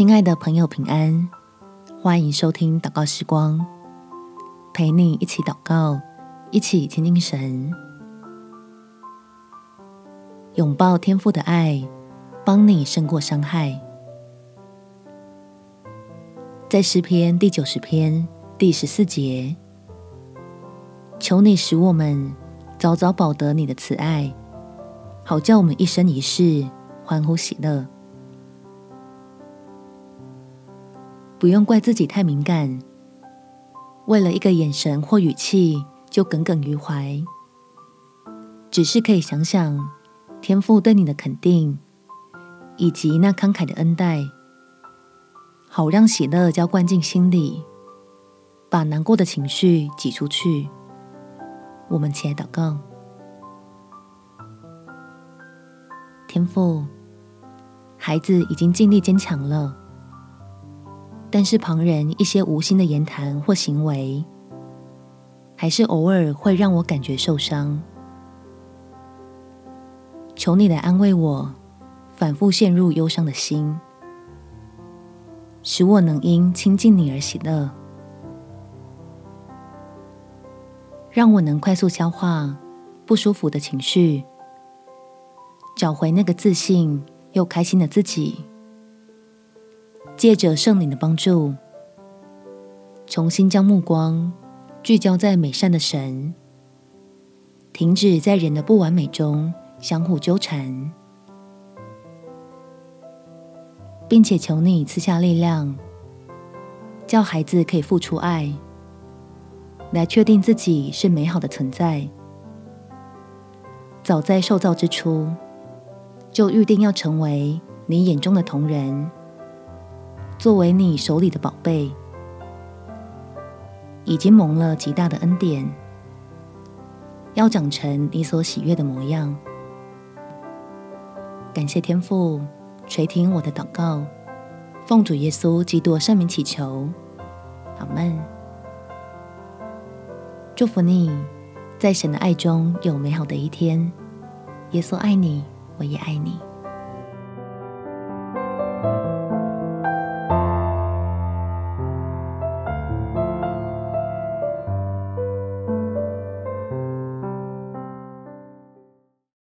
亲爱的朋友，平安！欢迎收听祷告时光，陪你一起祷告，一起亲近神，拥抱天父的爱，帮你胜过伤害。在诗篇第九十篇第十四节，求你使我们早早保得你的慈爱，好叫我们一生一世欢呼喜乐。不用怪自己太敏感，为了一个眼神或语气就耿耿于怀。只是可以想想天父对你的肯定，以及那慷慨的恩待，好让喜乐浇灌进心里，把难过的情绪挤出去。我们起来祷告，天父，孩子已经尽力坚强了。但是旁人一些无心的言谈或行为，还是偶尔会让我感觉受伤。求你来安慰我，反复陷入忧伤的心，使我能因亲近你而喜乐，让我能快速消化不舒服的情绪，找回那个自信又开心的自己。借着圣灵的帮助，重新将目光聚焦在美善的神，停止在人的不完美中相互纠缠，并且求你赐下力量，叫孩子可以付出爱，来确定自己是美好的存在。早在受造之初，就预定要成为你眼中的同人。作为你手里的宝贝，已经蒙了极大的恩典，要长成你所喜悦的模样。感谢天父垂听我的祷告，奉主耶稣基督圣名祈求，阿门。祝福你，在神的爱中有美好的一天。耶稣爱你，我也爱你。